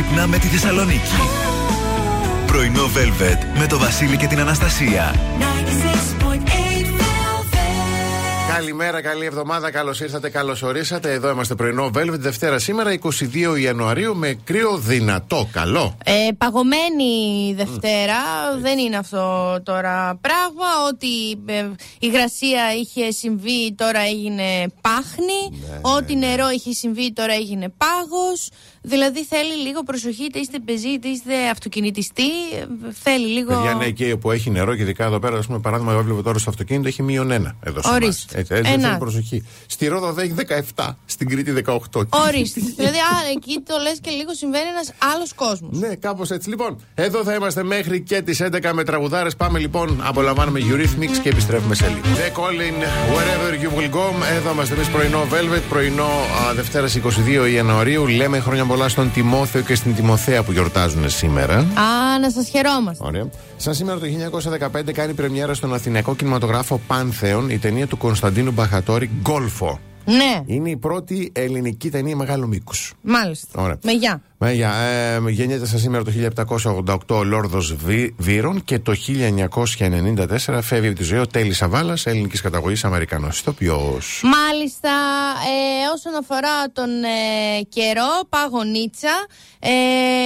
Ξυπνά με τη Θεσσαλονίκη. Πρωινό Velvet με το Βασίλη και την Αναστασία. Καλημέρα, καλή εβδομάδα. Καλώς ήρθατε, καλώς ορίσατε. Εδώ είμαστε πρωινό Velvet Δευτέρα σήμερα, 22 Ιανουαρίου, με κρύο δυνατό. Καλό. Ε, παγωμένη Δευτέρα. Δεν είναι αυτό τώρα πράγμα. Ότι ε, η υγρασία είχε συμβεί, τώρα έγινε πάχνη. Ναι, Ό,τι νερό είχε συμβεί, τώρα έγινε πάγος Δηλαδή θέλει λίγο προσοχή, είτε είστε πεζοί, είτε είστε αυτοκινητιστή. Θέλει λίγο. Παιδιά, ναι, και όπου έχει νερό και ειδικά εδώ πέρα, ας πούμε, παράδειγμα, εγώ βλέπω τώρα στο αυτοκίνητο έχει μείον ένα εδώ σε εμάς. Ορίστε. Έτσι, έτσι, Ένα. θέλει προσοχή. Στη Ρόδο δεν έχει 17, στην Κρήτη 18. Ορίστε. δηλαδή, α, εκεί το λες και λίγο συμβαίνει ένας άλλος κόσμος. Ναι, κάπως έτσι. Λοιπόν, εδώ θα είμαστε μέχρι και τις 11 με τραγουδάρες. Πάμε λοιπόν, απολαμβάνουμε Eurythmics και επιστρέφουμε σε λίγο. The Calling, wherever you will go. Εδώ είμαστε εμείς πρωινό Velvet, πρωινό α, Δευτέρα 22 Ιανουαρίου. Λέμε χρόνια πολλά στον Τιμόθεο και στην Τιμοθέα που γιορτάζουν σήμερα. Α, να σας χαιρόμαστε. Ωραία. Σαν σήμερα το 1915 κάνει πρεμιέρα στον Αθηναϊκό κινηματογράφο Πάνθεον η ταινία του Κωνσταντίνου Μπαχατόρη Γκόλφο. Ναι, Είναι η πρώτη ελληνική ταινία μεγάλου μήκους. μάλιστα. Ωραία. Με γεια. Ε, για, ε, γεννιέται σαν σήμερα το 1788 ο Λόρδος Βι, Βύρων και το 1994 φεύγει από τη ζωή ο Τέλης Σαβάλας, ελληνικής καταγωγής Αμερικανός ηθοποιός. Μάλιστα, ε, όσον αφορά τον ε, καιρό, παγωνίτσα, ε,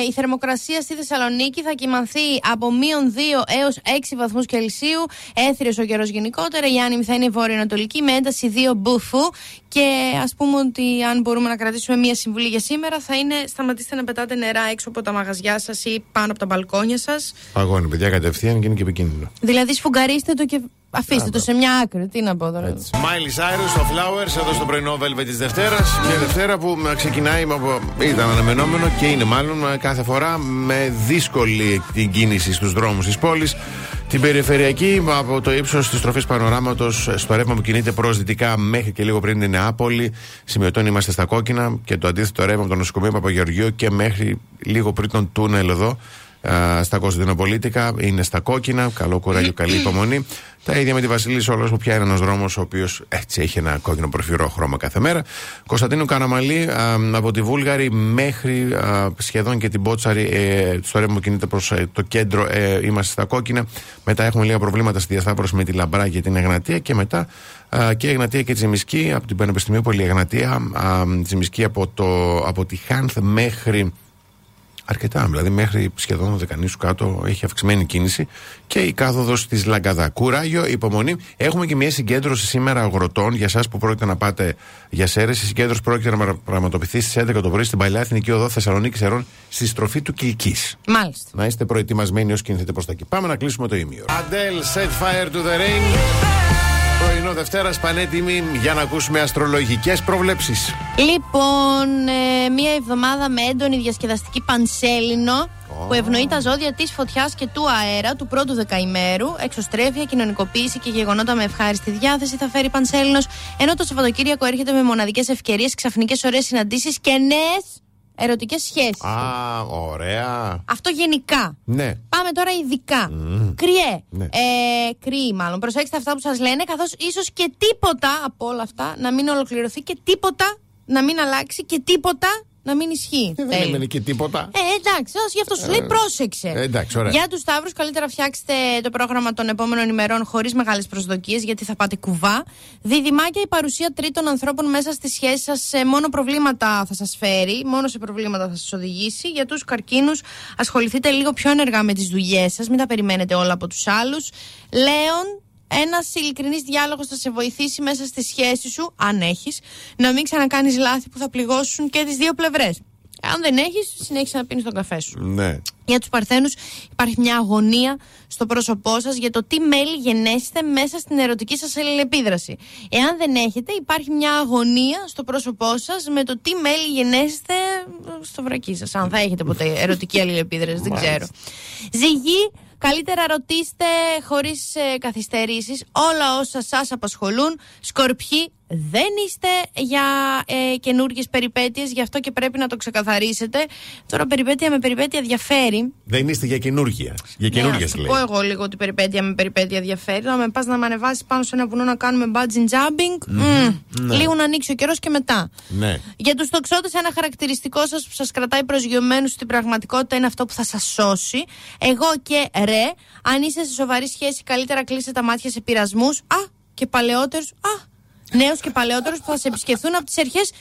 η θερμοκρασία στη Θεσσαλονίκη θα κοιμανθεί από μείον 2 έως 6 βαθμούς Κελσίου, έθριος ο καιρός γενικότερα, η άνεμη θα είναι βορειοανατολική με ένταση 2 μπουφού και ας πούμε ότι αν μπορούμε να κρατήσουμε μία συμβουλή για σήμερα θα είναι σταματήστε να πετάτε νερά έξω από τα μαγαζιά σας ή πάνω από τα μπαλκόνια σας. Παγώνει παιδιά κατευθείαν και είναι και επικίνδυνο. Δηλαδή σφουγγαρίστε το και αφήστε το σε μια άκρη. Τι να πω τώρα. Miley Cyrus, το Flowers, εδώ στο πρωινό Velvet της Δευτέρας. Μια Δευτέρα που ε, ξεκινάει, από- ήταν αναμενόμενο και είναι μάλλον ε, κάθε φορά με δύσκολη την κίνηση στους δρόμους της πόλης. Την περιφερειακή από το ύψος της τροφής πανοράματος στο ρεύμα που κινείται προ δυτικά μέχρι και λίγο πριν την Νεάπολη. Σημειωτών είμαστε στα κόκκινα και το αντίθετο ρεύμα από το νοσοκομείο Παπαγεωργίου και μέχρι λίγο πριν τον τούνελ εδώ α, στα Κωνσταντινοπολίτικα είναι στα κόκκινα. Καλό κουράγιο, καλή υπομονή. Τα ίδια με τη Βασιλή Όλο που πια είναι ένας δρόμος ο οποίος έτσι έχει ένα κόκκινο προφυρό χρώμα κάθε μέρα. Κωνσταντίνου Καναμαλή α, από τη Βούλγαρη μέχρι α, σχεδόν και την Πότσαρη ε, στο ρεύμα που κινείται προς το κέντρο ε, είμαστε στα κόκκινα. Μετά έχουμε λίγα προβλήματα στη διασταύρωση με τη Λαμπρά και την Εγνατία και μετά α, και η Εγνατία και τη Ζημισκή από την Πανεπιστημίου Πολυεγνατία. Ζημισκή από, το, από τη Χάνθ μέχρι Αρκετά, δηλαδή μέχρι σχεδόν δεκανήσου κάτω έχει αυξημένη κίνηση και η κάθοδος της Λαγκαδά. Κουράγιο, υπομονή. Έχουμε και μια συγκέντρωση σήμερα αγροτών για εσάς που πρόκειται να πάτε για σέρεση. Η συγκέντρωση πρόκειται να πραγματοποιηθεί στις 11 το πρωί στην Παλιά Εθνική Οδό Θεσσαλονίκη Ερών στη στροφή του Κυλκής. Μάλιστα. Να είστε προετοιμασμένοι ω κινηθείτε προς τα εκεί. Πάμε να κλείσουμε το ήμιο. Adele, set fire to the rain. Πρωινό Δευτέρα πανέτοιμοι για να ακούσουμε αστρολογικές προβλέψεις. Λοιπόν, ε, μία εβδομάδα με έντονη διασκεδαστική πανσέλινο που ευνοεί τα ζώδια της φωτιάς και του αέρα του πρώτου δεκαημέρου. Εξωστρέφεια, κοινωνικοποίηση και γεγονότα με ευχάριστη διάθεση θα φέρει πανσέλινος. Ενώ το Σαββατοκύριακο έρχεται με μοναδικές ευκαιρίες, ξαφνικές ωραίες συναντήσεις και νέες ερωτικές σχέσεις. Α, ωραία. Αυτό γενικά. Ναι. Πάμε τώρα ειδικά. Κριέ. Ναι. Ε, κρύοι μάλλον. Προσέξτε αυτά που σας λένε, καθώς ίσως και τίποτα από όλα αυτά να μην ολοκληρωθεί και τίποτα να μην αλλάξει και τίποτα να μην ισχύει. Δεν Τέλεια. έμενε και τίποτα. Ε, εντάξει, όσο γι' αυτός σου λέει, πρόσεξε. ε, εντάξει, ωραία. Για τους Σταύρους, καλύτερα φτιάξτε το πρόγραμμα των επόμενων ημερών χωρίς μεγάλες προσδοκίες, γιατί θα πάτε κουβά. Διδυμάκια, η παρουσία τρίτων ανθρώπων μέσα στη σχέση σας σε μόνο προβλήματα θα σας φέρει, μόνο σε προβλήματα θα σας οδηγήσει. Για τους καρκίνους, ασχοληθείτε λίγο πιο ενεργά με τις δουλειές σας, μην τα περιμένετε όλα από τους άλλους. Λέων, ένας ειλικρινής διάλογος θα σε βοηθήσει μέσα στη σχέση σου, αν έχεις, να μην ξανακάνεις λάθη που θα πληγώσουν και τις δύο πλευρές. Αν δεν έχεις, συνέχισε να πίνεις τον καφέ σου. Ναι. Για τους Παρθένους υπάρχει μια αγωνία στο πρόσωπό σας για το τι μέλη γενέστε μέσα στην ερωτική σας αλληλεπίδραση. Εάν δεν έχετε, υπάρχει μια αγωνία στο πρόσωπό σας με το τι μέλη γενέστε στο βρακί σας. Αν θα έχετε ποτέ ερωτική αλληλεπίδραση, δεν ξέρω. Ζυγή, Καλύτερα ρωτήστε χωρίς ε, καθυστερήσεις όλα όσα σας απασχολούν. Σκορπιοί δεν είστε για ε, καινούργιες περιπέτειες, γι' αυτό και πρέπει να το ξεκαθαρίσετε. Τώρα, περιπέτεια με περιπέτεια διαφέρει. Δεν είστε για καινούργια. Για καινούργιες ναι, λέει. πω εγώ λίγο ότι περιπέτεια με περιπέτεια διαφέρει. Να με πας να με ανεβάσεις πάνω σε ένα βουνό να κάνουμε bungee jumping. Mm, ναι. Λίγο να ανοίξει ο καιρός και μετά. Ναι. Για τους τοξότες, ένα χαρακτηριστικό σας που σας κρατάει προσγειωμένους στην πραγματικότητα είναι αυτό που θα σας σώσει. Εγώ και ρε, αν είστε σε σοβαρή σχέση, καλύτερα κλείστε τα μάτια σε πειρασμούς. Α, και παλαιότερους. Α, νέους και παλαιότερους που θα σε επισκεφθούν από τις αρχές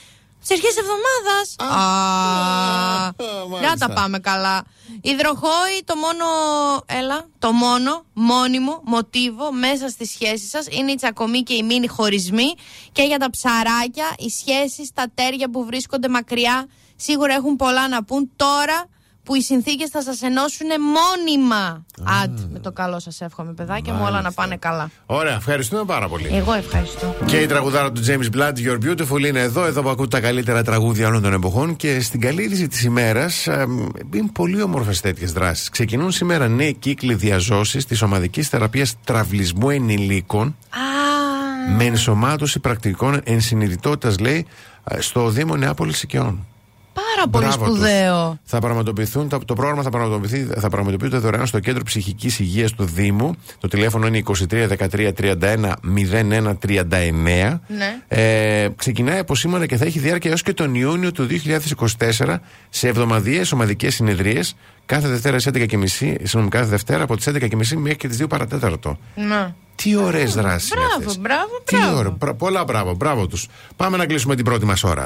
τις αρχές εβδομάδας. Α, δεν τα πάμε καλά. Υδροχόη, το μόνο. Έλα, το μόνο μόνιμο μοτίβο μέσα στη σχέση σας είναι η τσακωμή και οι μήνυ χωρισμοί. Και για τα ψαράκια, οι σχέσεις, τα τέρια που βρίσκονται μακριά σίγουρα έχουν πολλά να πούν. Τώρα που οι συνθήκες θα σας ενώσουν μόνιμα. Αντ, με το καλό σας εύχομαι, παιδάκια μου, όλα να πάνε καλά. Ωραία, ευχαριστούμε πάρα πολύ. Εγώ ευχαριστώ. Και η τραγουδάρα του James Blunt, Your Beautiful, είναι εδώ. Εδώ που ακούτε τα καλύτερα τραγούδια όλων των εποχών. Και στην καλή είδηση της ημέρας είναι πολύ όμορφες τέτοιες δράσεις. Ξεκινούν σήμερα νέοι κύκλοι διαζώσης της ομαδικής θεραπείας τραυλισμού ενηλίκων. Α, Με ενσωμάτωση πρακτικών ενσυνειδητότητα, λέει, στο Δήμο Νεάπολης Οικειών. Πάρα πολύ Μπράβο τους. σπουδαίο. Θα πραγματοποιηθούν, το, το πρόγραμμα θα, πραγματοποιηθεί, θα πραγματοποιείται δωρεάν στο κέντρο ψυχικής υγείας του Δήμου. Το τηλέφωνο είναι 23 13 31 01 39. Ναι. Ε, ξεκινάει από σήμερα και θα έχει διάρκεια έως και τον Ιούνιο του 2024 σε εβδομαδιαίες ομαδικές συνεδρίες. Κάθε Δευτέρα στις 11.30, συγγνώμη, κάθε Δευτέρα από τις 11.30 μέχρι και τις 2 παρατέταρτο. Να. Τι ωραίες δράσεις είναι Μπράβο, αυτές. μπράβο, Τι μπράβο. ωραία, πρα- πολλά μπράβο, μπράβο τους. Πάμε να κλείσουμε την πρώτη μας ώρα.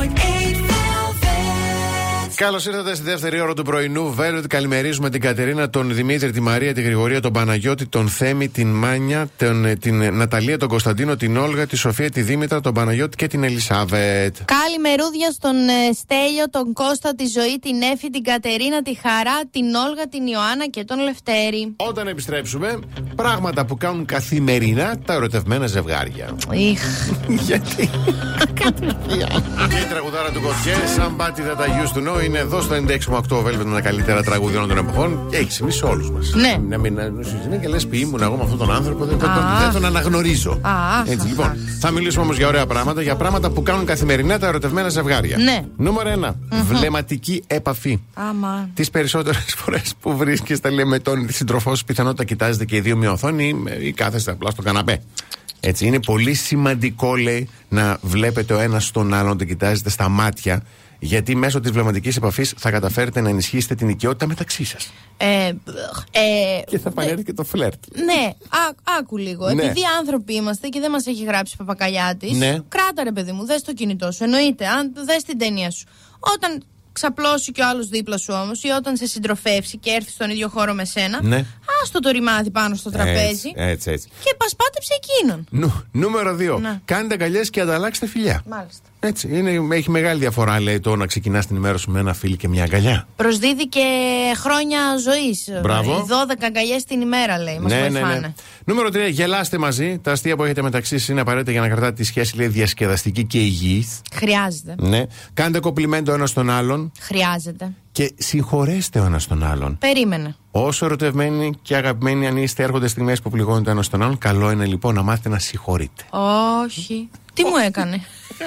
Καλώς ήρθατε στη δεύτερη ώρα του πρωινού. Velvet, καλημερίζουμε την Κατερίνα, τον Δημήτρη, τη Μαρία, τη Γρηγορία, τον Παναγιώτη, τον Θέμη, την Μάνια, τον, ε, την Ναταλία, τον Κωνσταντίνο, την Όλγα, τη Σοφία, τη Δήμητρα, τον Παναγιώτη και την Ελισάβετ. Καλημερούδια στον ε, Στέλιο, τον Κώστα, τη Ζωή, την Έφη, την Κατερίνα, τη Χαρά, την Όλγα, την Ιωάννα και τον Λευτέρη. Όταν επιστρέψουμε, πράγματα που κάνουν καθημερινά τα ερωτευμένα ζευγάρια. Ιχ. Γιατί; και η τραγουδάρα του Κοφιέ, Somebody That I Used to Know, είναι εδώ στο 96,8 Velvet με τα καλύτερα τραγούδια όλων των εποχών και έχει συμβεί σε όλους μας. Ναι. Να μην να σου και λες, ποιοι ήμουν εγώ με αυτόν τον άνθρωπο, δεν, δεν, τον- Αχ. δεν τον αναγνωρίζω. Αχ, Έτσι, αχ, λοιπόν, αχ. θα μιλήσουμε όμως για ωραία πράγματα, για πράγματα που κάνουν καθημερινά τα ερωτευμένα ζευγάρια. Ναι. Νούμερο ένα, βλεμματική επαφή. Άμα. Τις περισσότερες φορές που βρίσκεστε λέει, με τον σύντροφό σου, πιθανότητα κοιτάζετε και οι δύο με οθόνη ή- ή κάθεστε απλά στο καναπέ. Έτσι, είναι πολύ σημαντικό, λέει, να βλέπετε ο ένας τον άλλον, να τον κοιτάζετε στα μάτια, γιατί μέσω της βλεμματικής επαφής θα καταφέρετε να ενισχύσετε την οικειότητα μεταξύ σας. Ε, ε, Και θα επανέλθει και το φλερτ. Ναι, α, άκου λίγο. Ναι. Επειδή άνθρωποι είμαστε και δεν μας έχει γράψει η παπακαλιά της, Ναι. κράτα ρε παιδί μου, δες το κινητό σου. Εννοείται, αν δες την ταινία σου. Όταν ξαπλώσει και ο άλλος δίπλα σου όμως, ή όταν σε συντροφεύσει και έρθει στον ίδιο χώρο με σένα, Ναι. Άστο το ρημάδι πάνω στο τραπέζι Έτσι, έτσι. έτσι. και πασπάτεψε εκείνον. Νου, νούμερο 2. Ναι. Κάντε αγκαλιέ και ανταλλάξτε φιλιά. Μάλιστα. Έτσι. Είναι, έχει μεγάλη διαφορά, λέει, το να ξεκινάς την ημέρα σου με ένα φίλι και μια αγκαλιά. Προσδίδει και χρόνια ζωής. Μπράβο. 12 αγκαλιές την ημέρα, λέει. Μας ναι, ναι, βοηθάνε. ναι. Νούμερο 3. Γελάστε μαζί. Τα αστεία που έχετε μεταξύ σας είναι απαραίτητα για να κρατάτε τη σχέση λέει, διασκεδαστική και υγιής. Χρειάζεται. Ναι. Κάντε κοπλιμέντο ένας στον άλλον Χρειάζεται. Και συγχωρέστε ο ένας τον άλλον. Περίμενε. Όσο ερωτευμένοι και αγαπημένοι αν είστε, έρχονται στιγμές που πληγώνετε ο ένας τον άλλον. Καλό είναι λοιπόν να μάθετε να συγχωρείτε. Όχι. Τι μου έκανε;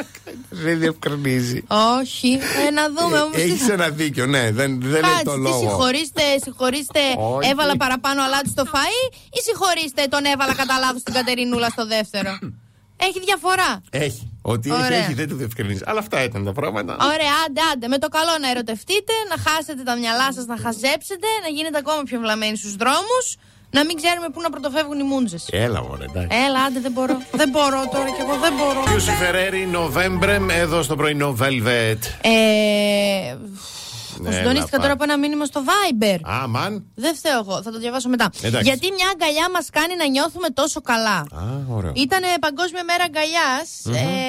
Δεν διευκρινίζει. Όχι. Ε, να δούμε όμως. Έχεις ένα δίκιο, ναι, δεν, δεν λέει το Κάτσε, τι λόγο. συγχωρήστε, συγχωρήστε, Όχι. έβαλα παραπάνω αλάτι στο φαΐ ή συγχωρήστε, τον έβαλα κατά λάθος την Κατερινούλα στο δεύτερο; Έχει διαφορά. Έχει. Ότι έχει, Ωραία. έχει, δεν το διευκρινίζει. Αλλά αυτά ήταν τα πράγματα. Ωραία, άντε, άντε. Με το καλό να ερωτευτείτε, να χάσετε τα μυαλά σας, να χαζέψετε, να γίνετε ακόμα πιο βλαμμένοι στους δρόμους, να μην ξέρουμε πού να πρωτοφεύγουν οι μούντζες. Έλα, μωρέ, εντάξει. Έλα, άντε, δεν μπορώ. δεν μπορώ τώρα κι εγώ, δεν μπορώ. Ιούσι Φεραίρι, Νοβέμπρεμ, εδώ στο πρωινό Velvet. Ε, Ναι, Συντονίστηκα λαπά. τώρα από ένα μήνυμα στο Viber. Α, μαν. Δεν φταίω εγώ, θα το διαβάσω μετά. Εντάξει. Γιατί μια αγκαλιά μας κάνει να νιώθουμε τόσο καλά. Α, ωραίο. Ήταν Παγκόσμια Μέρα αγκαλιάς,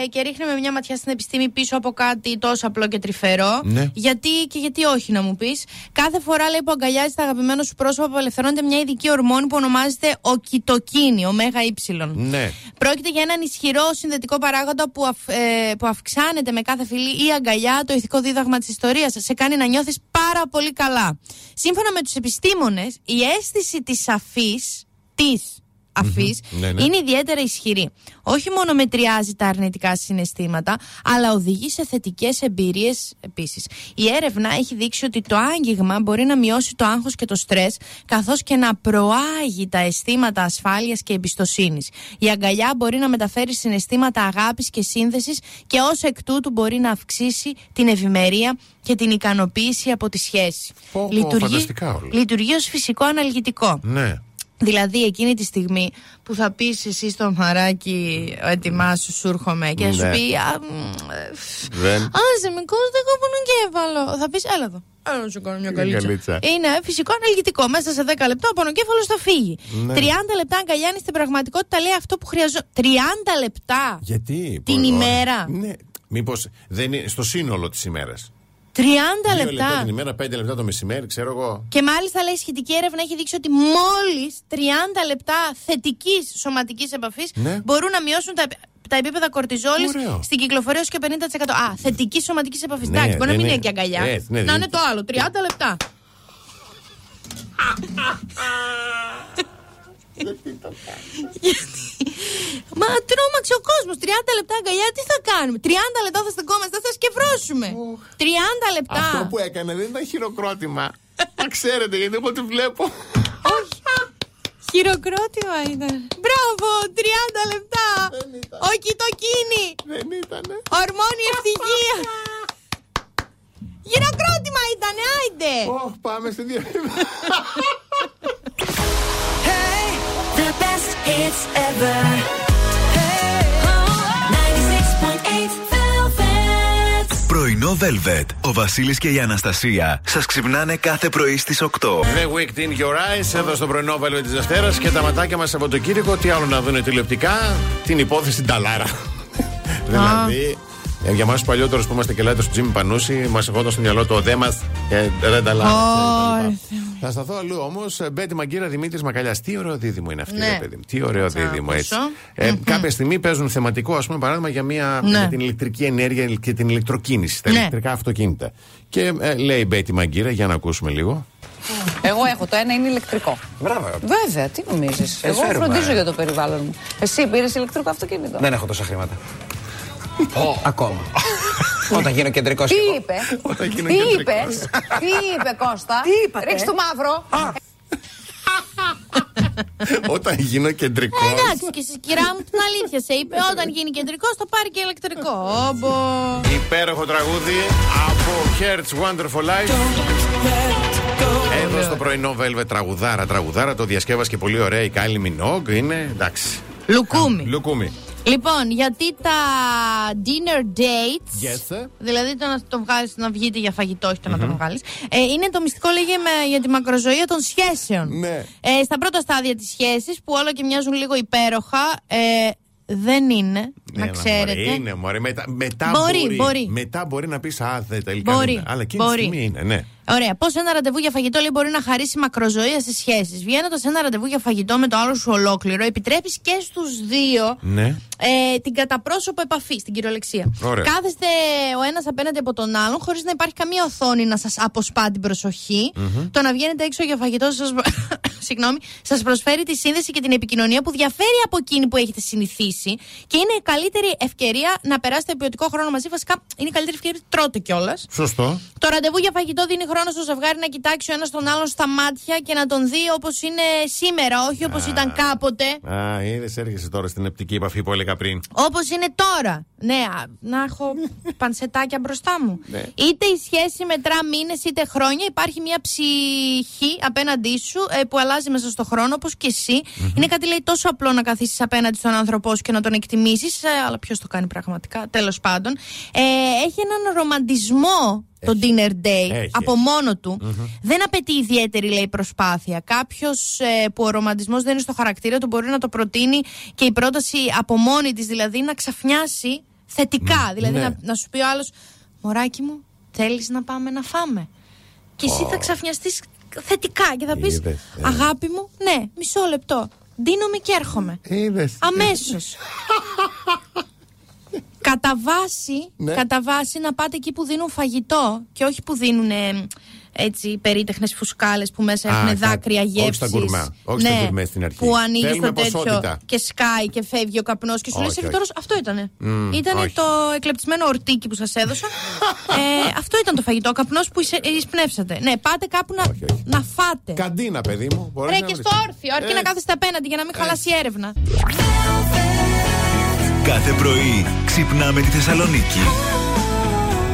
ε, και ρίχνουμε μια ματιά στην επιστήμη πίσω από κάτι τόσο απλό και τρυφερό. Ναι. Γιατί και γιατί όχι, να μου πεις. Κάθε φορά λέει που αγκαλιάζεις τα αγαπημένο σου πρόσωπο, απελευθερώνεται μια ειδική ορμόνη που ονομάζεται οκιτοκίνη, ωμέγα ύψιλον. Ναι. Πρόκειται για έναν ισχυρό συνδετικό παράγοντα που, αυ- ε, που αυξάνεται με κάθε φιλή ή αγκαλιά το ηθικό δίδαγμα της ιστορίας. Σε κάνει να νιώθει πάρα πολύ καλά. Σύμφωνα με τους επιστήμονες, η αίσθηση της αφής. Της αφής Ναι, ναι. είναι ιδιαίτερα ισχυρή. Όχι μόνο μετριάζει τα αρνητικά συναισθήματα, αλλά οδηγεί σε θετικές εμπειρίες επίσης. Η έρευνα έχει δείξει ότι το άγγιγμα μπορεί να μειώσει το άγχος και το στρες, καθώς και να προάγει τα αισθήματα ασφάλειας και εμπιστοσύνης. Η αγκαλιά μπορεί να μεταφέρει συναισθήματα αγάπης και σύνδεση και ως εκ τούτου μπορεί να αυξήσει την ευημερία και την ικανοποίηση από τη σχέση. Πω, πω, φανταστικά όλα. λειτουργεί ως φυσικό αναλγητικό. Ναι. Δηλαδή εκείνη τη στιγμή που θα πεις εσύ στο μαράκι ετοιμάσου σου έρχομαι και θα σου Ναι. πει «Α, μ, ε, Δεν. Άσε με κόστα έχω πονοκέφαλο Θα πεις έλα εδώ Έλα να σου κάνω μια Μια καλίτσα. καλίτσα. Είναι φυσικό αναλγητικό. Μέσα σε 10 λεπτά ο πονοκέφαλο θα φύγει. Ναι. 30 λεπτά αγκαλιάνεις στην πραγματικότητα λέει αυτό που χρειαζόταν. 30 λεπτά! Γιατί; Την πω, ημέρα. Ναι. Μήπως δεν είναι στο σύνολο της ημέρας. 30 Δύο λεπτά λεπτά! την ημέρα, πέντε λεπτά το μεσημέρι, ξέρω εγώ. Και μάλιστα λέει η σχετική έρευνα έχει δείξει ότι μόλις 30 λεπτά θετικής σωματικής επαφής Ναι. μπορούν να μειώσουν τα, τα επίπεδα κορτιζόλης Ωραίο. στην κυκλοφορία έως και 50%. Α, θετικής σωματικής επαφής. Ναι, Εντάξει, μπορεί να δεν μην είναι είναι- και αγκαλιά. Ε, ναι, να δεν- είναι το άλλο. 30 λεπτά. Μα τρόμαξε ο κόσμος. 30 λεπτά αγκαλιά, τι θα κάνουμε; 30 λεπτά θα στεκόμαστε, θα σκεφρώσουμε. 30 λεπτά. Αυτό που έκανε δεν ήταν χειροκρότημα. Τα ξέρετε, γιατί εγώ τη βλέπω. Χειροκρότημα ήταν. Μπράβο, 30 λεπτά. Δεν ήταν. Όχι το κίνη. δεν ήτανε. Ορμόνη ευτυχία. Χειροκρότημα ήταν, άιντε. Ωχ, πάμε στη διαδικασία. The best hits ever. Oh, 96.8 Velvet. Πρωινό Velvet. Ο Βασίλης και η Αναστασία σας ξυπνάνε κάθε πρωί στις 8. The Week in Your Eyes, εδώ στο πρωινό βέλο της Δευτέρας και τα ματάκια μας από το Κύρικο. Τι άλλο να δουν τηλεοπτικά, την υπόθεση Νταλάρα. δηλαδή, ε, για εμά του παλιότερους που είμαστε και λέτε του Τζίμι Πανούση, μας ερχόταν στο μυαλό το οδέ μα και δεν Νταλάρα. Ωρε, ξέρετε, λοιπά. Θα σταθώ αλλού όμως. Μπέτι Μαγκύρα Δημήτρης Μακαλιάς. Τι ωραίο δίδυμο είναι αυτή, Ναι. ρε παιδί μου. Τι ωραίο Θα δίδυμο έτσι. ακούσω. Ε, Κάποια στιγμή παίζουν θεματικό, ας πούμε, παράδειγμα για, μια, Ναι. για την ηλεκτρική ενέργεια και την ηλεκτροκίνηση, τα Ναι. ηλεκτρικά αυτοκίνητα. Και ε, λέει η Μπέτι Μαγκύρα, για να ακούσουμε λίγο. Εγώ έχω το ένα είναι ηλεκτρικό. Μπράβο. Βέβαια, τι νομίζεις. Εγώ φέρουμε. φροντίζω για το περιβάλλον μου. Εσύ πήρες ηλεκτρικό αυτοκίνητο; Δεν έχω τόσα χρήματα. Ακόμα. Όταν γίνω κεντρικός. Τι είπε, Όταν γίνω τι κεντρικός. είπε, τι είπε Κώστα; Τι είπατε; Ρίξ του μαύρο. Όταν γίνω κεντρικός. Ε, Εντάξει, και στη κυρά μου την αλήθεια σε είπε. Όταν γίνει κεντρικός, θα πάρει και ηλεκτρικό. Όμπο. Υπέροχο τραγούδι από Hertz Wonderful Life. Εδώ στο πρωινό Velvet τραγουδάρα, τραγουδάρα. Το διασκεύασε και πολύ ωραία η Kylie Minogue. Είναι εντάξει. Λουκούμι. Λουκούμι. Λοιπόν, γιατί τα dinner dates. Yes. Δηλαδή το να το βγάλεις να βγείτε για φαγητό, όχι το να το βγάλεις. Ε, είναι το μυστικό λέγε με, για τη μακροζωία των σχέσεων. Ναι. Ε, στα πρώτα στάδια της σχέσης που όλα και μοιάζουν λίγο υπέροχα. Ε, δεν είναι, να Ναι, ξέρετε. Μωρέ, είναι, μωρέ. Μετά, μετά Μπορεί, μπορεί, μπορεί. Μετά μπορεί να πεις Α, δεν τελικά Μπορεί, δεν είναι. Αλλά εκείνη μπορεί. τη στιγμή είναι, ναι. Ωραία. Πώς ένα ραντεβού για φαγητό λέει, μπορεί να χαρίσει μακροζωία στις σχέσεις. Βγαίνοντας ένα ραντεβού για φαγητό με το άλλο σου ολόκληρο, επιτρέπεις και στους δύο Ναι. ε, την καταπρόσωπο επαφής, στην κυριολεξία. Ωραία. Κάθεστε ο ένας απέναντι από τον άλλον, χωρίς να υπάρχει καμία οθόνη να σας αποσπά την προσοχη Το να βγαίνετε έξω για φαγητό σας συγγνώμη, σας προσφέρει τη σύνδεση και την επικοινωνία που διαφέρει από εκείνη που έχετε συνηθίσει και είναι η καλύτερη ευκαιρία να περάσετε ποιοτικό χρόνο μαζί. Βασικά, είναι η καλύτερη ευκαιρία που τρώτε κιόλας. Σωστό. Το ραντεβού για φαγητό δίνει χρόνο στο ζευγάρι να κοιτάξει ο ένας τον άλλον στα μάτια και να τον δει όπως είναι σήμερα, όχι όπως ήταν κάποτε. Α, είδες, έρχεσαι τώρα στην επτική επαφή που έλεγα πριν. Όπως είναι τώρα. Ναι, α, να έχω πανσετάκια μπροστά μου. Ναι. Είτε η σχέση μετρά μήνες είτε χρόνια, υπάρχει μια ψυχή απέναντί σου ε, που αλλάζει αλλάζει μέσα στο χρόνο, όπως και εσύ. Είναι κάτι λέει τόσο απλό να καθίσεις απέναντι στον άνθρωπό σου και να τον εκτιμήσεις, αλλά ποιος το κάνει πραγματικά, τέλος πάντων. Ε, έχει έναν ρομαντισμό το dinner day Έχει, από μόνο του. Δεν απαιτεί ιδιαίτερη λέει προσπάθεια. Κάποιος που ο ρομαντισμός δεν είναι στο χαρακτήρα του μπορεί να το προτείνει και η πρόταση από μόνη της δηλαδή να ξαφνιάσει θετικά. Δηλαδή ναι. να, να σου πει ο άλλος, Μωράκι μου, θέλεις να πάμε να φάμε. Και εσύ θα ξαφνιαστείς θετικά και θα πεις: Είδες, ε. Αγάπη μου, ναι, μισό λεπτό. Δίνομαι και έρχομαι. Είδες. Αμέσως. κατά βάση, Ναι. κατά βάση να πάτε εκεί που δίνουν φαγητό και όχι που δίνουν ε, έτσι περίτεχνες φουσκάλες που μέσα Α, έχουν κάτι. δάκρυα Όχι γεύσης. στα γκουρμά, όχι στα γκουρμές στην αρχή. Που ανοίγεις Θέλουμε το τέτοιο ποσότητα. και σκάει και φεύγει ο καπνός και σου λέει Όχι, σερβιτόρος αυτό ήτανε. Μμμ, Ήτανε όχι. το εκλεπτισμένο ορτίκι που σας έδωσα. ε, αυτό ήταν το φαγητό, ο καπνός που εισαι- εισπνεύσατε. Ναι, πάτε κάπου να, Όχι, όχι. να φάτε. Καντίνα, παιδί μου. μπορείς Ρε να και βρεις. στο όρθιο, αρκεί Ε, να κάθεστε απέναντι για να μην χαλάσει η έρευνα. Κάθε πρωί ξυπνάμε τη Θεσσαλονίκη.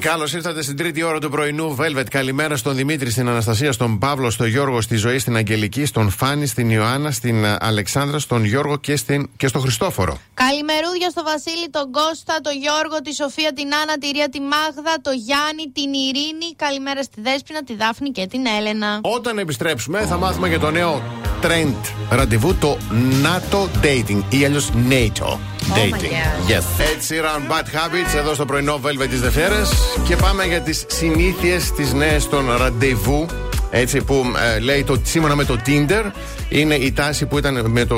96.8 Velvet. Καλώς ήρθατε στην τρίτη ώρα του πρωινού Velvet. Καλημέρα στον Δημήτρη, στην Αναστασία, στον Παύλο, στον Γιώργο, στη Ζωή, στην Αγγελική, στον Φάνη, στην Ιωάννα, στην ε, Αλεξάνδρα, στον Γιώργο και, στην, και στον Χριστόφορο. Καλημερούδια στο Βασίλη, τον Κώστα, τον Γιώργο, τη Σοφία, την Άννα, τη Ρία, τη Μάγδα, τον Γιάννη, την Ειρήνη. Καλημέρα στη Δέσποινα, τη Δάφνη και την Έλενα. Όταν επιστρέψουμε, θα μάθουμε για το νέο trend ραντεβού, το NATO Dating ή αλλιώς NATO Dating. God. Yes. Ed Sheeran Bad Habits εδώ στο πρωινό Velvet της Δευτέρας. Και πάμε για τις συνήθειες, τις νέες των ραντεβού. Έτσι που ε, λέει το, σύμφωνα με το Tinder είναι η τάση που ήταν με το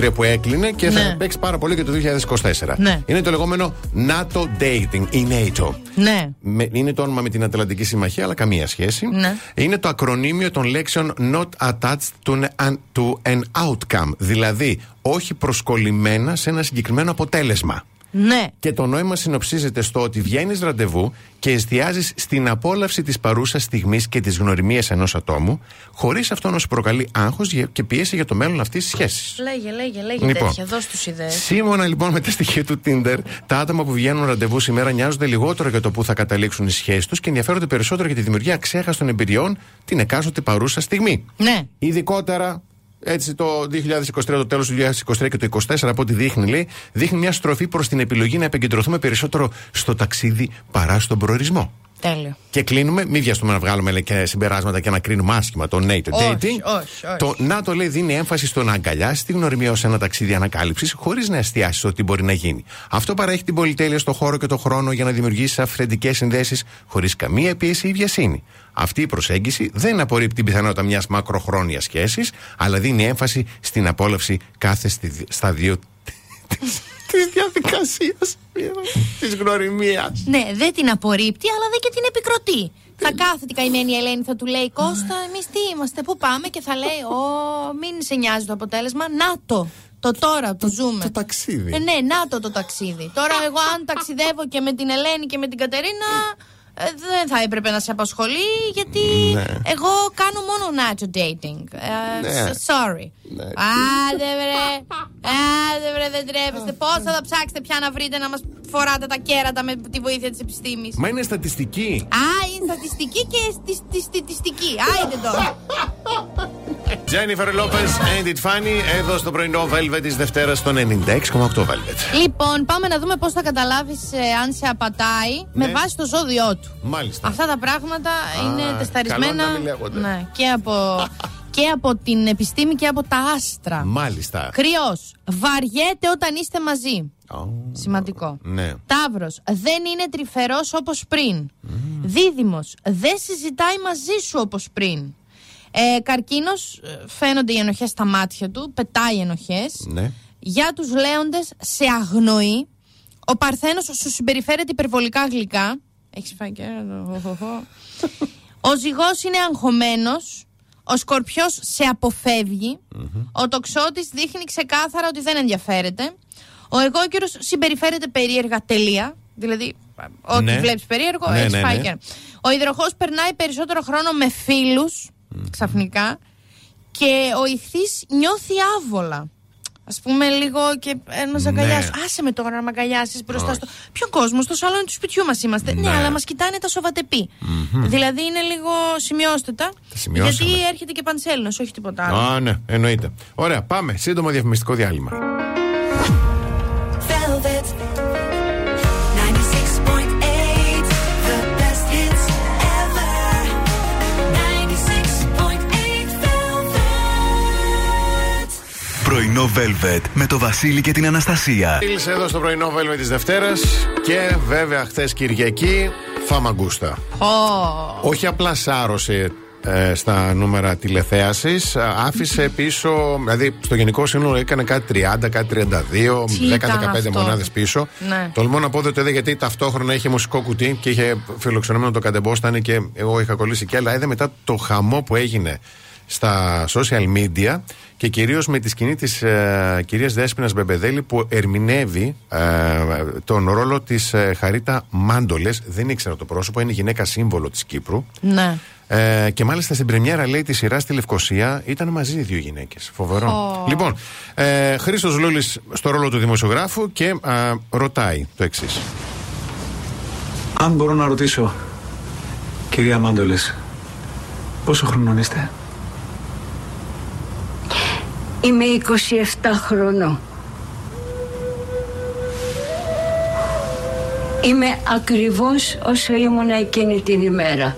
2023 που έκλεινε και θα Ναι. παίξει πάρα πολύ και το 2024. Ναι. Είναι το λεγόμενο NATO Dating ή NATO. Ναι. Με- είναι το όνομα με την Ατλαντική Συμμαχία, αλλά καμία σχέση. Ναι. Είναι το ακρονίμιο των λέξεων not attached to an, to an outcome. Δηλαδή, όχι προσκολλημένα σε ένα συγκεκριμένο αποτέλεσμα. Ναι. Και το νόημα συνοψίζεται στο ότι βγαίνεις ραντεβού και εστιάζεις στην απόλαυση της παρούσας στιγμής και της γνωριμίας ενός ατόμου, χωρίς αυτό να σου προκαλεί άγχος και πίεση για το μέλλον αυτής της σχέσης. Λέγε, λέγε, λέγε Λοιπόν. τέτοια. Δώσ' τους ιδέες. Σύμφωνα λοιπόν με τα στοιχεία του Tinder, τα άτομα που βγαίνουν ραντεβού σήμερα νοιάζονται λιγότερο για το πού θα καταλήξουν οι σχέσεις τους και ενδιαφέρονται περισσότερο για τη δημιουργία ξέχαστων εμπειριών την εκάστοτε παρούσα στιγμή. Ναι. Ειδικότερα, έτσι το 2023, το τέλος του 2023 και το 2024, από ό,τι δείχνει, λέει, δείχνει μια στροφή προς την επιλογή να επικεντρωθούμε περισσότερο στο ταξίδι παρά στον προορισμό. Τέλειο. Και κλείνουμε, μην βιαστούμε να βγάλουμε λέει, και συμπεράσματα και να κρίνουμε άσχημα το NATO Όχι, dating. όχι, όχι. Το ΝΑΤΟ λέει δίνει έμφαση στο να αγκαλιάσει τη γνωριμία ως ένα ταξίδι ανακάλυψης, χωρίς να εστιάσεις στο τι μπορεί να γίνει. Αυτό παρέχει την πολυτέλεια στο χώρο και το χρόνο για να δημιουργήσεις αυθεντικέ συνδέσεις χωρίς καμία πίεση ή βιασύνη. Αυτή η προσέγγιση δεν απορρίπτει την πιθανότητα μιας μακροχρόνιας σχέσης, αλλά δίνει έμφαση στην απόλαυση κάθε στη- σταδίου της διαδικασίας της γνωριμίας. Ναι, δεν την απορρίπτει, αλλά δεν και την επικροτεί. Θα κάθεται η καημένη Ελένη, θα του λέει Κώστα, εμείς τι είμαστε, πού πάμε, και θα λέει Ω, μην σε νοιάζει το αποτέλεσμα. Να το. Το τώρα, το ζούμε. το ταξίδι. Ε, ναι, να το το ταξίδι. Τώρα, εγώ αν ταξιδεύω και με την Ελένη και με την Κατερίνα, ε, δεν θα έπρεπε να σε απασχολεί, γιατί Ναι. εγώ κάνω μόνο nacho dating. Ε, Ναι. s- Sorry. Ναι. Άντε βρε. Άντε βρε, δεν τρέπεστε. Πώς θα τα ψάξετε πια να βρείτε να μας φοράτε τα κέρατα με τη βοήθεια της επιστήμης; Μα είναι στατιστική. Α, είναι στατιστική και στη- στη- στατιστική. Άιντε τώρα. Jennifer Lopez and it funny εδώ στο πρωινό Velvet της Δευτέρας στο 96,8 Velvet. Λοιπόν, πάμε να δούμε πώς θα καταλάβεις αν σε απατάει με βάση το ζώδιό του. Μάλιστα. Αυτά τα πράγματα είναι καλό τεσταρισμένα να μην λέγονται. ναι, και, από, και από την επιστήμη και από τα άστρα. Μάλιστα. Κρυός. Βαριέται όταν είστε μαζί. Ω, Σημαντικό. Ναι. Ταύρος. Δεν είναι τρυφερός όπως πριν. Δίδυμος. Δεν συζητάει μαζί σου όπως πριν. Ε, Καρκίνος. Φαίνονται οι ενοχές στα μάτια του. Πετάει ενοχές. Ναι. Για τους λέοντες σε αγνοεί. Ο Παρθένος σου συμπεριφέρεται υπερβολικά γλυκά. Έχεις φάει και. Ο ζυγός είναι αγχωμένος. Ο σκορπιός σε αποφευγει Ο τοξότης δείχνει ξεκάθαρα ότι δεν ενδιαφέρεται. Ο εγώκυρος συμπεριφέρεται περίεργα τελεία. Δηλαδή, ό,τι Ναι. βλέπεις περίεργο, Ναι, έτσι ναι, πάει ναι. και. Ο υδροχός περνάει περισσότερο χρόνο με φίλους ξαφνικά. Και ο ηχθής νιώθει άβολα. Α πούμε λίγο και ένας Ναι. αγκαλιάσει. Άσε με τώρα να με αγκαλιάσεις μπροστά στο. Ποιο κόσμο, στο σαλόνι του σπιτιού μας είμαστε. Ναι, Ναι. αλλά μας κοιτάνε τα σοβατεπή. Δηλαδή είναι λίγο. Σημειώστε τα. σημειώσαμε. γιατί έρχεται και πανσέλινος, όχι τίποτα άλλο. Α, ναι, εννοείται. Ωραία, πάμε. Σύντομο διαφημιστικό διάλειμμα. Πρωινό Velvet με το Βασίλη και την Αναστασία. Φίλησε εδώ στο πρωινό Velvet της Δευτέρας και βέβαια χθες Κυριακή Φαμαγκούστα. Όχι απλά σάρωσε ε, στα νούμερα τηλεθέασης, άφησε πίσω, δηλαδή στο γενικό σύνολο έκανε κάτι 30, κάτι 32, Τι ήταν 10-15 αυτό; μονάδες πίσω. Ναι. Τολμώ να πω ότι το είδε γιατί ταυτόχρονα είχε μουσικό κουτί και είχε φιλοξενούμενο το καντεμπόστανε και εγώ είχα κολλήσει και άλλα. Είδε μετά το χαμό που έγινε στα social media και κυρίως με τη σκηνή της ε, κυρίας Δέσπινας Μπεμπεδέλη που ερμηνεύει ε, τον ρόλο της ε, Χαρίτα Μάντολες. Δεν ήξερα το πρόσωπο, είναι γυναίκα σύμβολο της Κύπρου. Ναι. Ε, και μάλιστα στην πρεμιέρα λέει της σειράς στη Λευκοσία ήταν μαζί οι δύο γυναίκες. Φοβερό. Λοιπόν, ε, Χρήστος Λούλης στο ρόλο του δημοσιογράφου και ε, ρωτάει το εξής. Αν μπορώ να ρωτήσω, κυρία Μάντολες, πόσο χρονών είστε; Είμαι 27 χρονών. Είμαι ακριβώς όσο ήμουνα εκείνη την ημέρα.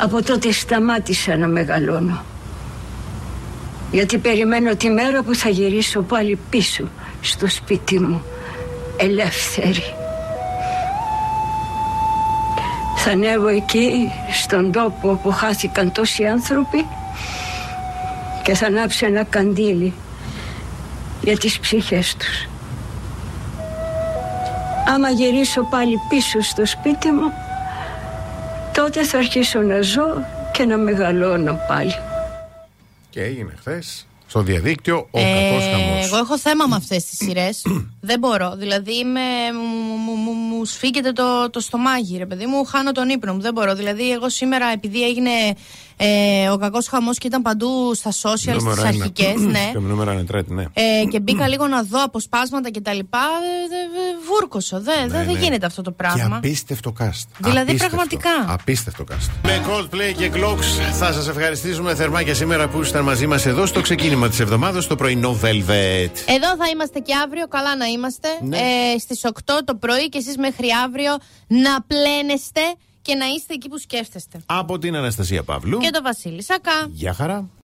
Από τότε σταμάτησα να μεγαλώνω. Γιατί περιμένω τη μέρα που θα γυρίσω πάλι πίσω στο σπίτι μου, ελεύθερη. Θα ανέβω εκεί, στον τόπο όπου χάθηκαν τόσοι άνθρωποι και θα ανάψω ένα καντήλι για τις ψυχές τους. Άμα γυρίσω πάλι πίσω στο σπίτι μου, τότε θα αρχίσω να ζω και να μεγαλώνω πάλι. Και έγινε χθες στο διαδίκτυο ο Ε, κακός χαμός. εγώ έχω θέμα με αυτές τις σειρές. Δεν μπορώ. Δηλαδή είμαι, μου, μου, μου, μου σφίγγεται το, το στομάχι, ρε παιδί μου. Χάνω τον ύπνο μου. Δεν μπορώ. Δηλαδή, εγώ σήμερα, επειδή έγινε ε, ο κακός χαμός και ήταν παντού στα social, στις αρχικές, ναι. Και με νούμερο ένα τρίτη, ναι. Ε, και μπήκα λίγο να δω αποσπάσματα και τα λοιπά. Ε, ε, ε, βούρκωσο. Δεν Ναι, δεν ναι. γίνεται αυτό το Και πράγμα. απίστευτο cast. Δηλαδή, Απίστευτο. πραγματικά. Απίστευτο cast. Με Coldplay και Clocks θα σας ευχαριστήσουμε θερμά και σήμερα που ήσασταν μαζί μας εδώ στο ξεκίνημα της εβδομάδας στο πρωινό Velvet. Εδώ θα είμαστε και αύριο, καλά να είμαστε. Ναι. Ε, Στις 8 το πρωί και εσείς μέχρι αύριο να πλένεστε και να είστε εκεί που σκέφτεστε. Από την Αναστασία Παύλου. Και το Βασίλη Σακά. Γεια χαρά.